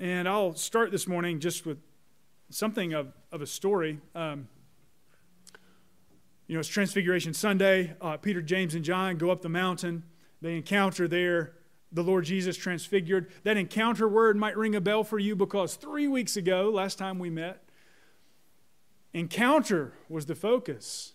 And I'll start this morning just with something of, of a story. Um, you know, it's Transfiguration Sunday. Uh, Peter, James, and John go up the mountain. They encounter there the Lord Jesus transfigured. That encounter word might ring a bell for you because three weeks ago, last time we met, encounter was the focus.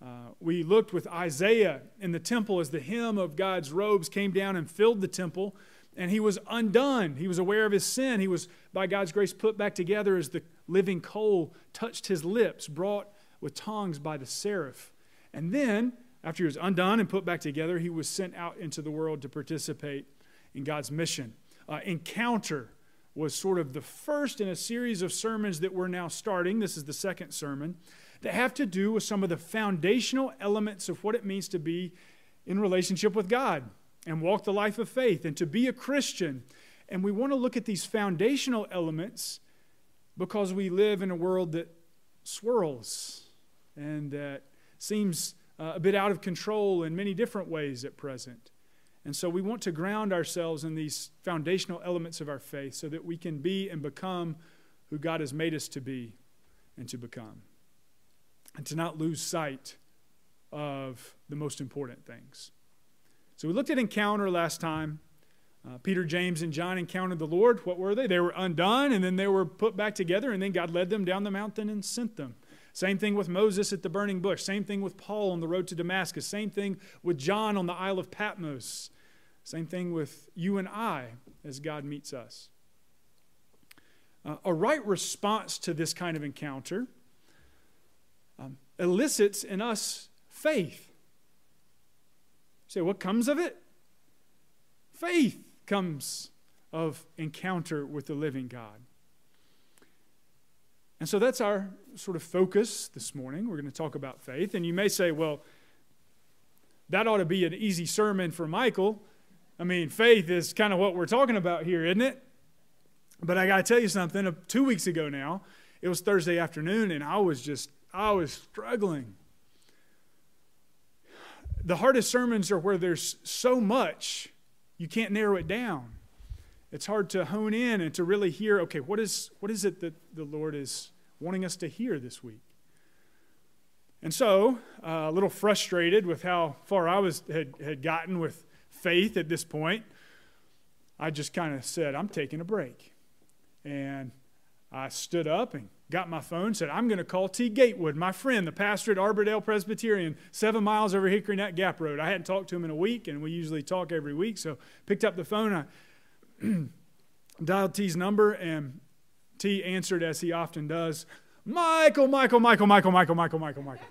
Uh, we looked with Isaiah in the temple as the hem of God's robes came down and filled the temple, and he was undone. He was aware of his sin. He was, by God's grace, put back together as the living coal touched his lips, brought with tongues by the seraph. And then, after he was undone and put back together, he was sent out into the world to participate in God's mission. Uh, encounter was sort of the first in a series of sermons that we're now starting. This is the second sermon that have to do with some of the foundational elements of what it means to be in relationship with God and walk the life of faith and to be a Christian. And we want to look at these foundational elements because we live in a world that swirls and that seems uh, a bit out of control in many different ways at present. And so we want to ground ourselves in these foundational elements of our faith so that we can be and become who God has made us to be and to become and to not lose sight of the most important things. So we looked at encounter last time. Uh, Peter, James, and John encountered the Lord. What were they? They were undone, and then they were put back together, and then God led them down the mountain and sent them. Same thing with Moses at the burning bush. Same thing with Paul on the road to Damascus. Same thing with John on the Isle of Patmos. Same thing with you and I as God meets us. Uh, a right response to this kind of encounter um, elicits in us faith. Say, what comes of it? Faith comes of encounter with the living God. And so that's our sort of focus this morning. We're going to talk about faith. And you may say, well, that ought to be an easy sermon for Michael. I mean, faith is kind of what we're talking about here, isn't it? But I got to tell you something. Two weeks ago now, it was Thursday afternoon, and I was just I was struggling. The hardest sermons are where there's so much, you can't narrow it down. It's hard to hone in and to really hear okay, what is, what is it that the Lord is wanting us to hear this week? And so, uh, a little frustrated with how far I was, had, had gotten with faith at this point, I just kind of said, I'm taking a break. And I stood up and got my phone, said, I'm going to call T. Gatewood, my friend, the pastor at Arbordale Presbyterian, seven miles over Hickory Nut Gap Road. I hadn't talked to him in a week, and we usually talk every week. So picked up the phone. I dialed T's number, and T answered as he often does Michael, Michael, Michael, Michael, Michael, Michael, Michael, Michael.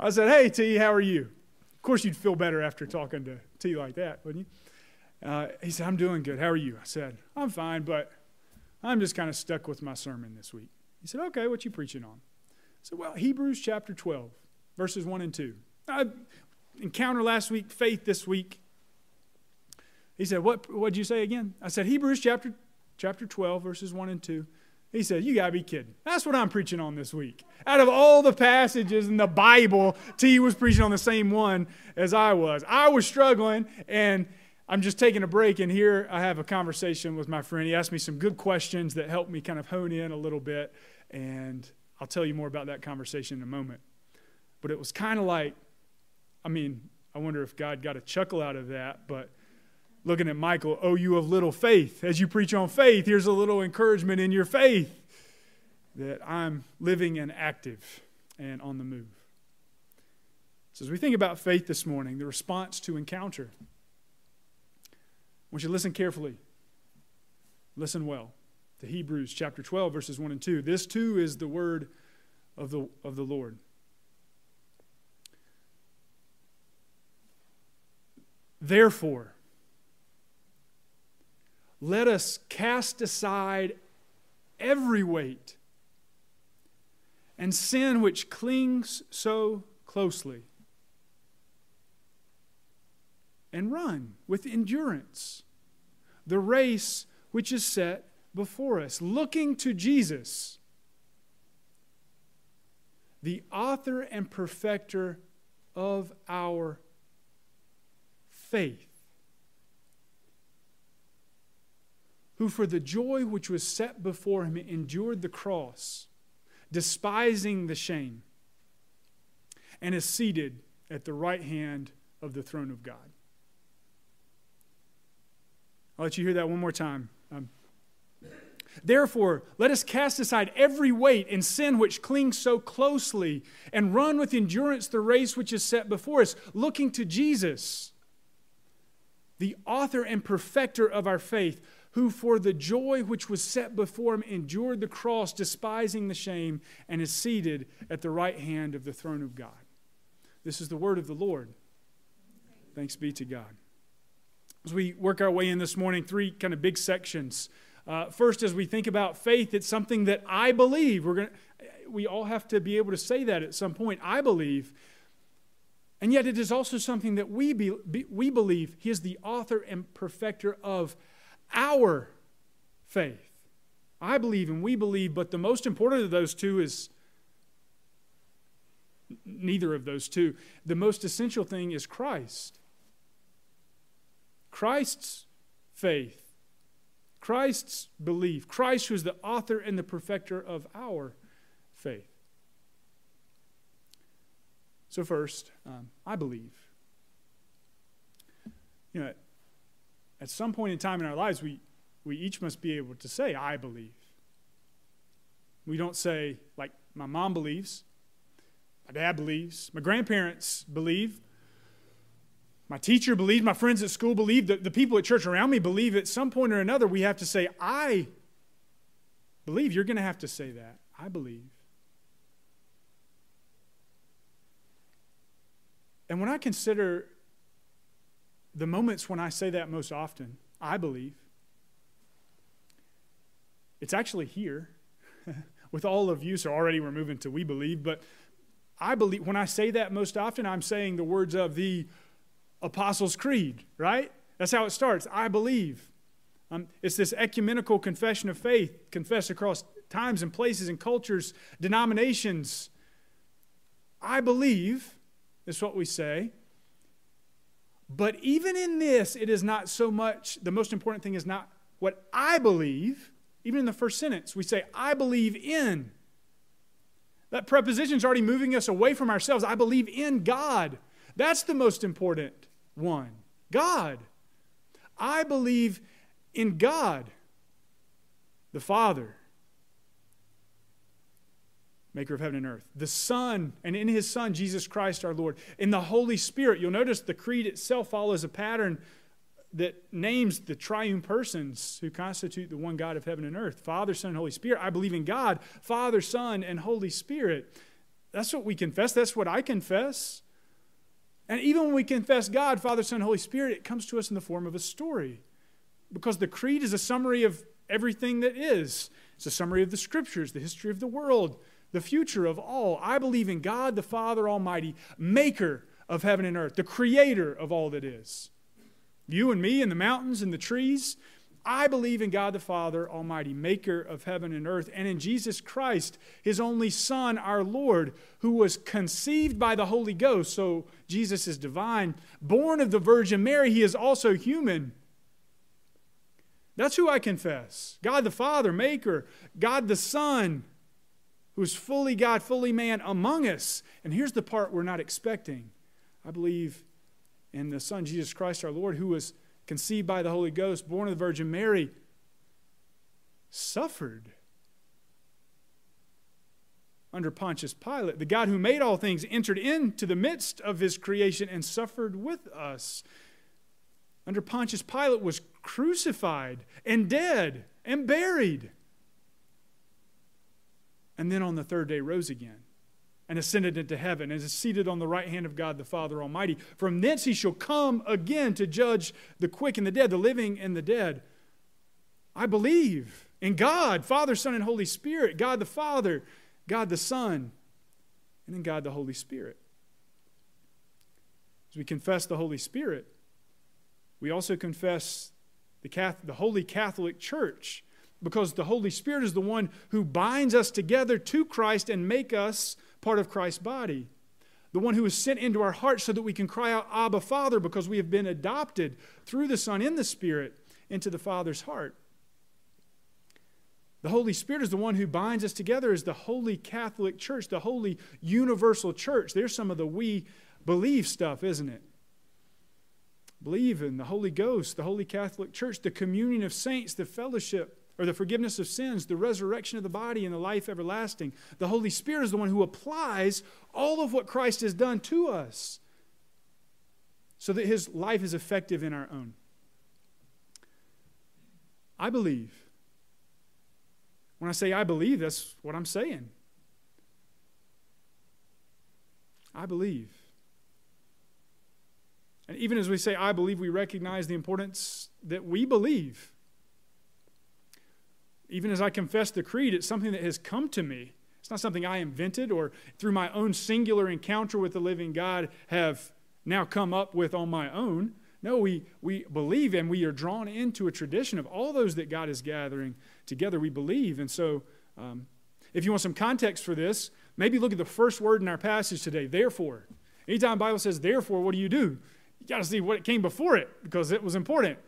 I said, Hey, T, how are you? Of course, you'd feel better after talking to T like that, wouldn't you? Uh, he said, I'm doing good. How are you? I said, I'm fine, but I'm just kind of stuck with my sermon this week. He said, Okay, what you preaching on? I said, Well, Hebrews chapter 12, verses 1 and 2. I encountered last week, faith this week. He said, What what'd you say again? I said, Hebrews chapter chapter 12, verses 1 and 2. He said, You gotta be kidding. That's what I'm preaching on this week. Out of all the passages in the Bible, T was preaching on the same one as I was. I was struggling and I'm just taking a break, and here I have a conversation with my friend. He asked me some good questions that helped me kind of hone in a little bit, and I'll tell you more about that conversation in a moment. But it was kind of like, I mean, I wonder if God got a chuckle out of that, but looking at Michael, oh, you of little faith. As you preach on faith, here's a little encouragement in your faith that I'm living and active and on the move. So, as we think about faith this morning, the response to encounter, want you to listen carefully. Listen well to Hebrews chapter 12, verses 1 and 2. This too is the word of the, of the Lord. Therefore, let us cast aside every weight and sin which clings so closely and run with endurance the race which is set before us, looking to Jesus, the author and perfecter of our faith, who for the joy which was set before him endured the cross, despising the shame, and is seated at the right hand of the throne of God. I'll let you hear that one more time. Um, Therefore, let us cast aside every weight and sin which clings so closely, and run with endurance the race which is set before us, looking to Jesus, the author and perfecter of our faith who for the joy which was set before him endured the cross, despising the shame, and is seated at the right hand of the throne of God. This is the word of the Lord. Thanks be to God. As we work our way in this morning, three kind of big sections. Uh, first, as we think about faith, it's something that I believe. We're going we all have to be able to say that at some point. I believe. And yet, it is also something that we, be, be, we believe He is the author and perfecter of our faith. I believe and we believe, but the most important of those two is neither of those two. The most essential thing is Christ. Christ's faith, Christ's belief, Christ who is the author and the perfecter of our faith. So, first, um, I believe. You know, at some point in time in our lives, we, we each must be able to say, I believe. We don't say, like, my mom believes, my dad believes, my grandparents believe, my teacher believes, my friends at school believe, the, the people at church around me believe. At some point or another, we have to say, I believe. You're going to have to say that. I believe. And when I consider the moments when I say that most often, I believe, it's actually here with all of you. So already we're moving to we believe, but I believe when I say that most often, I'm saying the words of the Apostles' Creed, right? That's how it starts. I believe. Um, it's this ecumenical confession of faith, confessed across times and places and cultures, denominations. I believe, is what we say. But even in this, it is not so much, the most important thing is not what I believe. Even in the first sentence, we say, I believe in. That preposition is already moving us away from ourselves. I believe in God. That's the most important one God. I believe in God, the Father, maker of heaven and earth, the Son, and in his Son, Jesus Christ our Lord, in the Holy Spirit. You'll notice the creed itself follows a pattern that names the triune persons who constitute the one God of heaven and earth Father, Son, and Holy Spirit. I believe in God, Father, Son, and Holy Spirit. That's what we confess. That's what I confess. And even when we confess God, Father, Son, Holy Spirit, it comes to us in the form of a story. Because the creed is a summary of everything that is. It's a summary of the scriptures, the history of the world, the future of all. I believe in God the Father Almighty, maker of heaven and earth, the creator of all that is. You and me and the mountains and the trees. I believe in God the Father Almighty, maker of heaven and earth, and in Jesus Christ, his only Son, our Lord, who was conceived by the Holy Ghost. So Jesus is divine. Born of the Virgin Mary, he is also human. That's who I confess God the Father, maker, God the Son, who is fully God, fully man among us. And here's the part we're not expecting I believe in the Son, Jesus Christ our Lord, who was conceived by the Holy Ghost, born of the Virgin Mary, suffered under Pontius Pilate. The God who made all things entered into the midst of his creation and suffered with us. Under Pontius Pilate was crucified and dead and buried. And then on the third day rose again and ascended into heaven and is seated on the right hand of God the Father Almighty. From thence he shall come again to judge the quick and the dead, the living and the dead. I believe in God, Father, Son, and Holy Spirit, God the Father, God the Son, and in God the Holy Spirit. As we confess the Holy Spirit, we also confess the, Catholic, the Holy Catholic Church because the Holy Spirit is the one who binds us together to Christ and make us part of Christ's body. The one who is sent into our hearts so that we can cry out, Abba, Father, because we have been adopted through the Son in the Spirit into the Father's heart. The Holy Spirit is the one who binds us together as the Holy Catholic Church, the Holy Universal Church. There's some of the we believe stuff, isn't it? Believe in the Holy Ghost, the Holy Catholic Church, the communion of saints, the fellowship or the forgiveness of sins, the resurrection of the body, and the life everlasting. The Holy Spirit is the one who applies all of what Christ has done to us so that his life is effective in our own. I believe. When I say I believe, that's what I'm saying. I believe. And even as we say, I believe, we recognize the importance that we believe even as I confess the creed, it's something that has come to me. It's not something I invented or through my own singular encounter with the living God have now come up with on my own. No, we, we believe and we are drawn into a tradition of all those that God is gathering together. We believe. And so, um, if you want some context for this, maybe look at the first word in our passage today, therefore. Anytime Bible says therefore, what do you do? You got to see what came before it because it was important.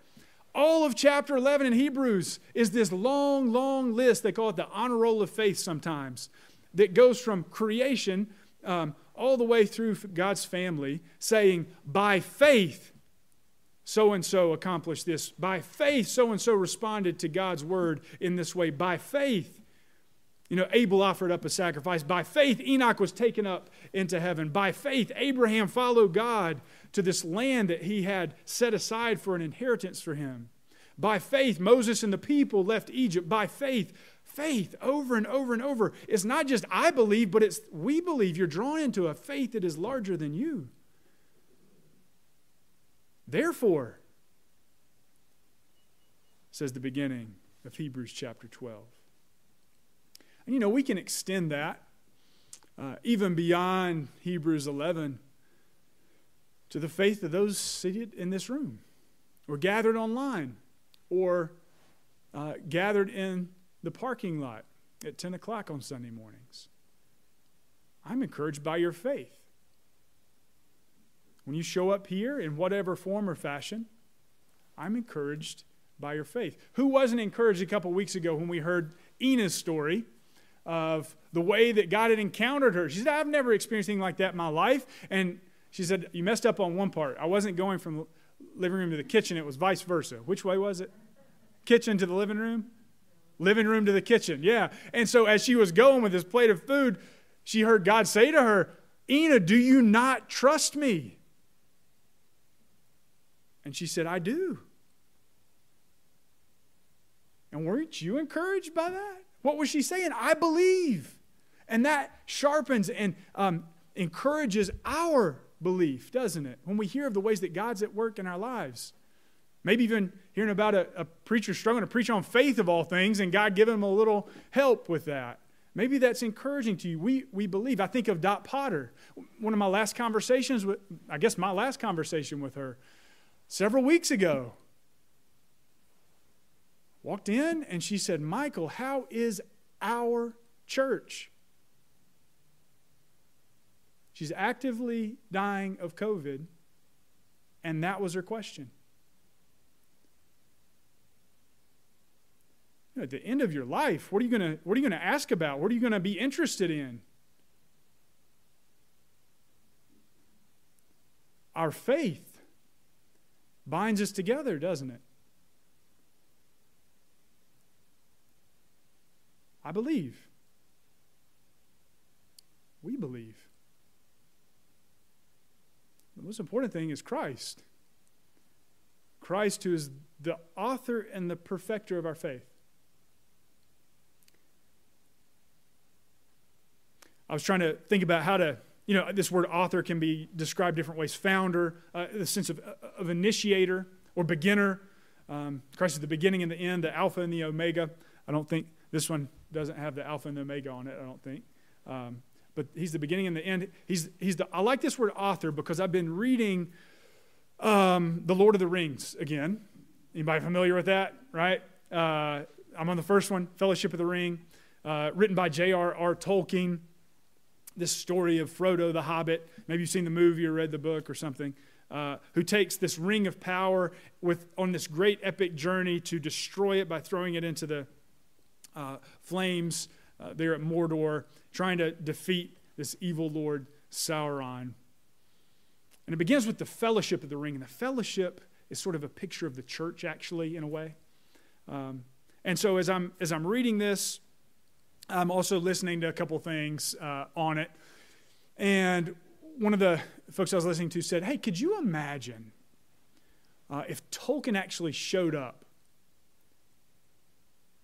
All of chapter 11 in Hebrews is this long, long list. They call it the honor roll of faith sometimes, that goes from creation um, all the way through God's family, saying, by faith, so and so accomplished this. By faith, so and so responded to God's word in this way. By faith, you know, Abel offered up a sacrifice. By faith, Enoch was taken up into heaven. By faith, Abraham followed God to this land that he had set aside for an inheritance for him. By faith, Moses and the people left Egypt. By faith, faith over and over and over. It's not just I believe, but it's we believe. You're drawn into a faith that is larger than you. Therefore, says the beginning of Hebrews chapter 12. And you know, we can extend that uh, even beyond Hebrews 11 to the faith of those seated in this room or gathered online or uh, gathered in the parking lot at 10 o'clock on Sunday mornings. I'm encouraged by your faith. When you show up here in whatever form or fashion, I'm encouraged by your faith. Who wasn't encouraged a couple weeks ago when we heard Ina's story of the way that God had encountered her. She said, I've never experienced anything like that in my life. And she said, You messed up on one part. I wasn't going from living room to the kitchen, it was vice versa. Which way was it? Kitchen to the living room? Living room to the kitchen, yeah. And so as she was going with this plate of food, she heard God say to her, Ina, do you not trust me? And she said, I do. And weren't you encouraged by that? What was she saying? I believe. And that sharpens and um, encourages our belief, doesn't it? When we hear of the ways that God's at work in our lives. Maybe even hearing about a, a preacher struggling to preach on faith of all things and God giving him a little help with that. Maybe that's encouraging to you. We, we believe. I think of Dot Potter. One of my last conversations with, I guess my last conversation with her several weeks ago. Walked in and she said, Michael, how is our church? She's actively dying of COVID, and that was her question. You know, at the end of your life, what are you to what are you going to ask about? What are you going to be interested in? Our faith binds us together, doesn't it? I believe. We believe. The most important thing is Christ. Christ, who is the author and the perfecter of our faith. I was trying to think about how to, you know, this word author can be described different ways founder, uh, the sense of, of initiator or beginner. Um, Christ is the beginning and the end, the Alpha and the Omega. I don't think this one doesn't have the Alpha and the Omega on it, I don't think. Um, but he's the beginning and the end. He's, he's the, I like this word author because I've been reading um, The Lord of the Rings again. Anybody familiar with that, right? Uh, I'm on the first one, Fellowship of the Ring, uh, written by J.R.R. Tolkien. This story of Frodo the Hobbit. Maybe you've seen the movie or read the book or something. Uh, who takes this ring of power with, on this great epic journey to destroy it by throwing it into the, uh, flames uh, there at Mordor, trying to defeat this evil Lord Sauron. And it begins with the fellowship of the ring. And the fellowship is sort of a picture of the church, actually, in a way. Um, and so as I'm, as I'm reading this, I'm also listening to a couple things uh, on it. And one of the folks I was listening to said, Hey, could you imagine uh, if Tolkien actually showed up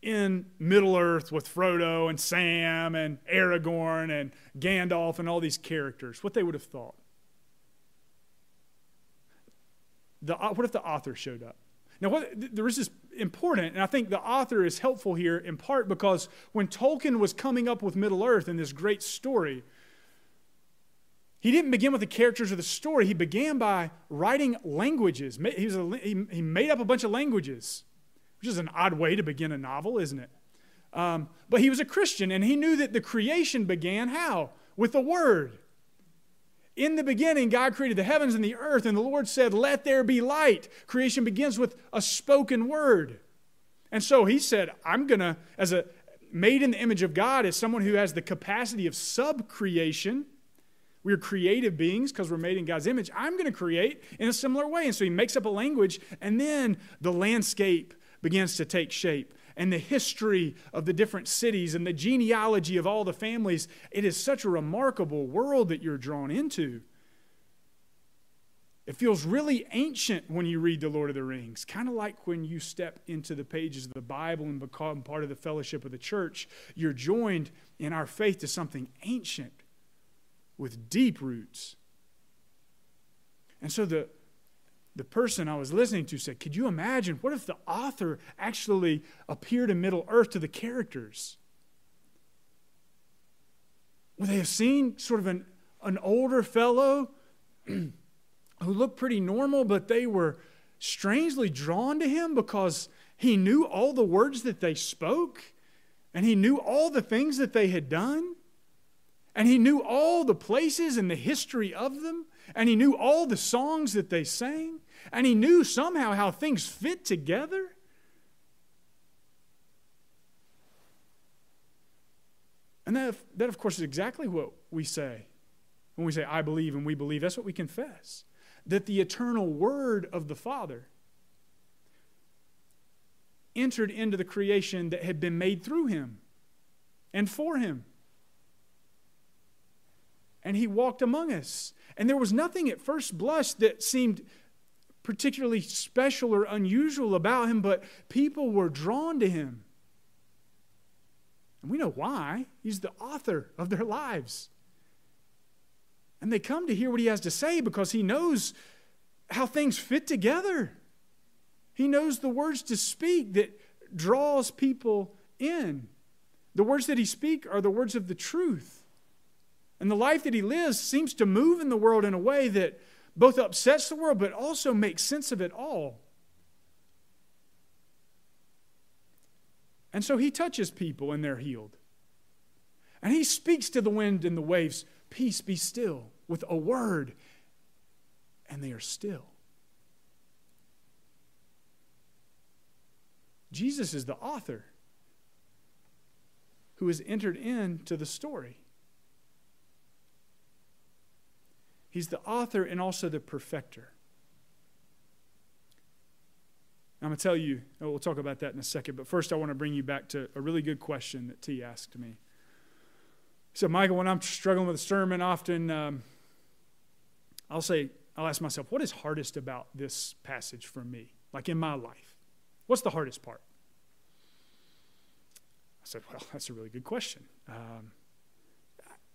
in Middle Earth with Frodo and Sam and Aragorn and Gandalf and all these characters, what they would have thought? The, uh, what if the author showed up? Now, what, there is this important, and I think the author is helpful here in part because when Tolkien was coming up with Middle Earth and this great story, he didn't begin with the characters of the story. He began by writing languages. He, was a, he, he made up a bunch of languages, which is an odd way to begin a novel, isn't it? Um, but he was a Christian, and he knew that the creation began how? With the Word. In the beginning, God created the heavens and the earth, and the Lord said, Let there be light. Creation begins with a spoken word. And so he said, I'm going to, as a made in the image of God, as someone who has the capacity of sub creation, we're creative beings because we're made in God's image. I'm going to create in a similar way. And so he makes up a language, and then the landscape begins to take shape and the history of the different cities and the genealogy of all the families. It is such a remarkable world that you're drawn into. It feels really ancient when you read The Lord of the Rings, kind of like when you step into the pages of the Bible and become part of the fellowship of the church. You're joined in our faith to something ancient with deep roots. And so the, the person I was listening to said, Could you imagine? What if the author actually appeared in Middle Earth to the characters? Would they have seen sort of an, an older fellow who looked pretty normal, but they were strangely drawn to him because he knew all the words that they spoke and he knew all the things that they had done? And he knew all the places and the history of them, and he knew all the songs that they sang and he knew somehow how things fit together. And that, that, of course, is exactly what we say when we say, I believe and we believe. That's what we confess. That the eternal Word of the Father entered into the creation that had been made through Him and for Him. And He walked among us. And there was nothing at first blush that seemed particularly special or unusual about him, but people were drawn to him. And we know why. He's the author of their lives. And they come to hear what he has to say because he knows how things fit together. He knows the words to speak that draws people in. The words that he speaks are the words of the truth. And the life that he lives seems to move in the world in a way that both upsets the world but also makes sense of it all. And so he touches people and they're healed. And he speaks to the wind and the waves, Peace be still, with a word, and they are still. Jesus is the author who has entered into the story. He's the author and also the perfecter. I'm going to tell you, oh, we'll talk about that in a second, but first I want to bring you back to a really good question that T asked me. So, Michael, when I'm struggling with a sermon, often um, I'll say, I'll ask myself, what is hardest about this passage for me, like in my life? What's the hardest part? I said, well, that's a really good question. Um,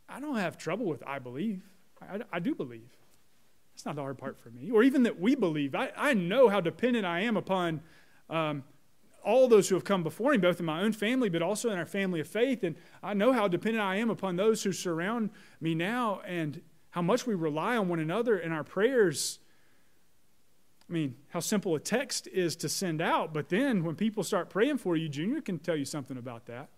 I don't have trouble with I believe. I, I do believe. It's not the hard part for me. Or even that we believe. I, I know how dependent I am upon um, all those who have come before me, both in my own family, but also in our family of faith. And I know how dependent I am upon those who surround me now and how much we rely on one another in our prayers. I mean, how simple a text is to send out, but then when people start praying for you, Junior can tell you something about that.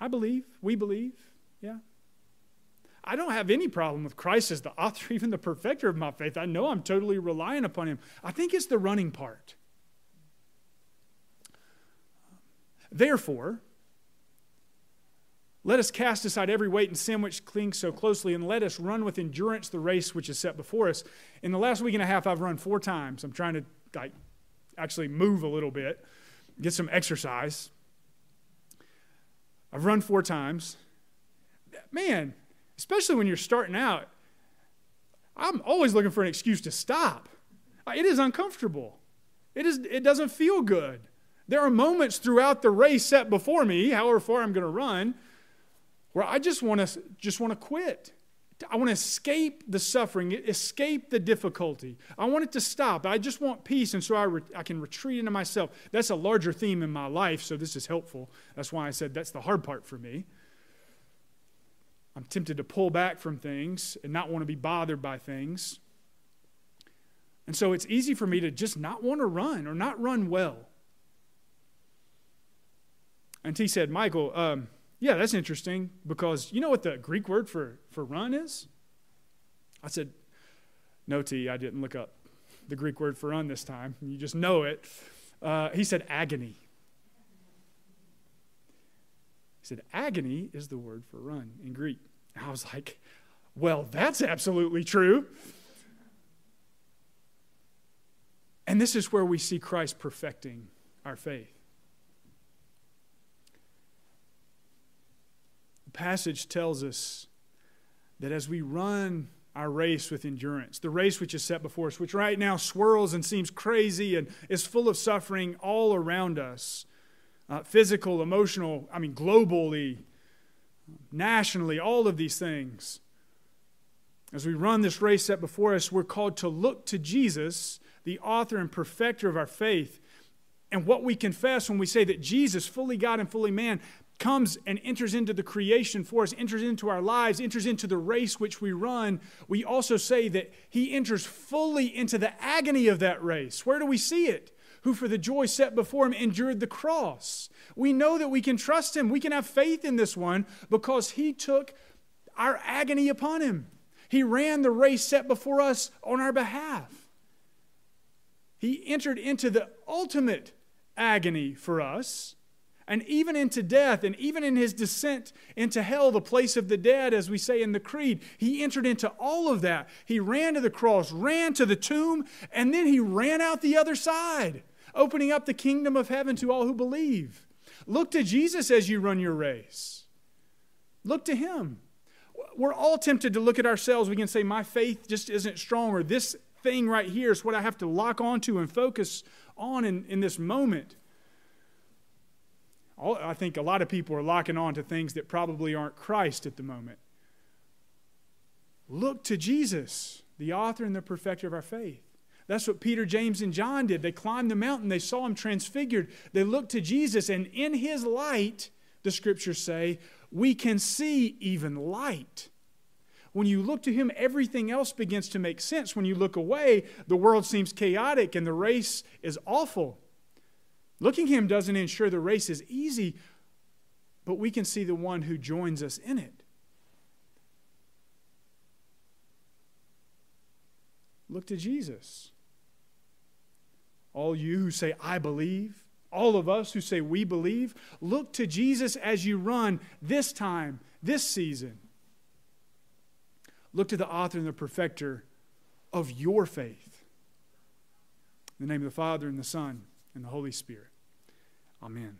I believe. We believe. Yeah. I don't have any problem with Christ as the author, even the perfecter of my faith. I know I'm totally relying upon him. I think it's the running part. Therefore, let us cast aside every weight and sin which clings so closely, and let us run with endurance the race which is set before us. In the last week and a half, I've run four times. I'm trying to like, actually move a little bit, get some exercise. I've run four times. Man, especially when you're starting out, I'm always looking for an excuse to stop. Uh, it is uncomfortable. It, is, it doesn't feel good. There are moments throughout the race set before me, however far I'm going to run, where I just want to just want to quit. I want to escape the suffering, escape the difficulty. I want it to stop. I just want peace, and so I, re- I can retreat into myself. That's a larger theme in my life, so this is helpful. That's why I said that's the hard part for me. I'm tempted to pull back from things and not want to be bothered by things. And so it's easy for me to just not want to run or not run well. And he said, Michael, um, yeah, that's interesting because you know what the Greek word for, for run is? I said, No, T, I didn't look up the Greek word for run this time. You just know it. Uh, he said agony. He said, agony is the word for run in Greek. And I was like, well, that's absolutely true. And this is where we see Christ perfecting our faith. Passage tells us that as we run our race with endurance, the race which is set before us, which right now swirls and seems crazy and is full of suffering all around us uh, physical, emotional, I mean, globally, nationally, all of these things. As we run this race set before us, we're called to look to Jesus, the author and perfecter of our faith. And what we confess when we say that Jesus, fully God and fully man, comes and enters into the creation for us, enters into our lives, enters into the race which we run, we also say that he enters fully into the agony of that race. Where do we see it? Who, for the joy set before him, endured the cross. We know that we can trust him. We can have faith in this one because he took our agony upon him. He ran the race set before us on our behalf. He entered into the ultimate agony for us and even into death, and even in his descent into hell, the place of the dead, as we say in the Creed, he entered into all of that. He ran to the cross, ran to the tomb, and then he ran out the other side, opening up the kingdom of heaven to all who believe. Look to Jesus as you run your race. Look to him. We're all tempted to look at ourselves. We can say, My faith just isn't strong, or this thing right here is what I have to lock onto and focus on in, in this moment. I think a lot of people are locking on to things that probably aren't Christ at the moment. Look to Jesus, the author and the perfecter of our faith. That's what Peter, James, and John did. They climbed the mountain, they saw him transfigured. They looked to Jesus, and in his light, the scriptures say, we can see even light. When you look to him, everything else begins to make sense. When you look away, the world seems chaotic and the race is awful. Looking him doesn't ensure the race is easy, but we can see the one who joins us in it. Look to Jesus. All you who say, I believe, all of us who say we believe, look to Jesus as you run this time, this season. Look to the author and the perfecter of your faith. In the name of the Father and the Son and the Holy Spirit. Amen.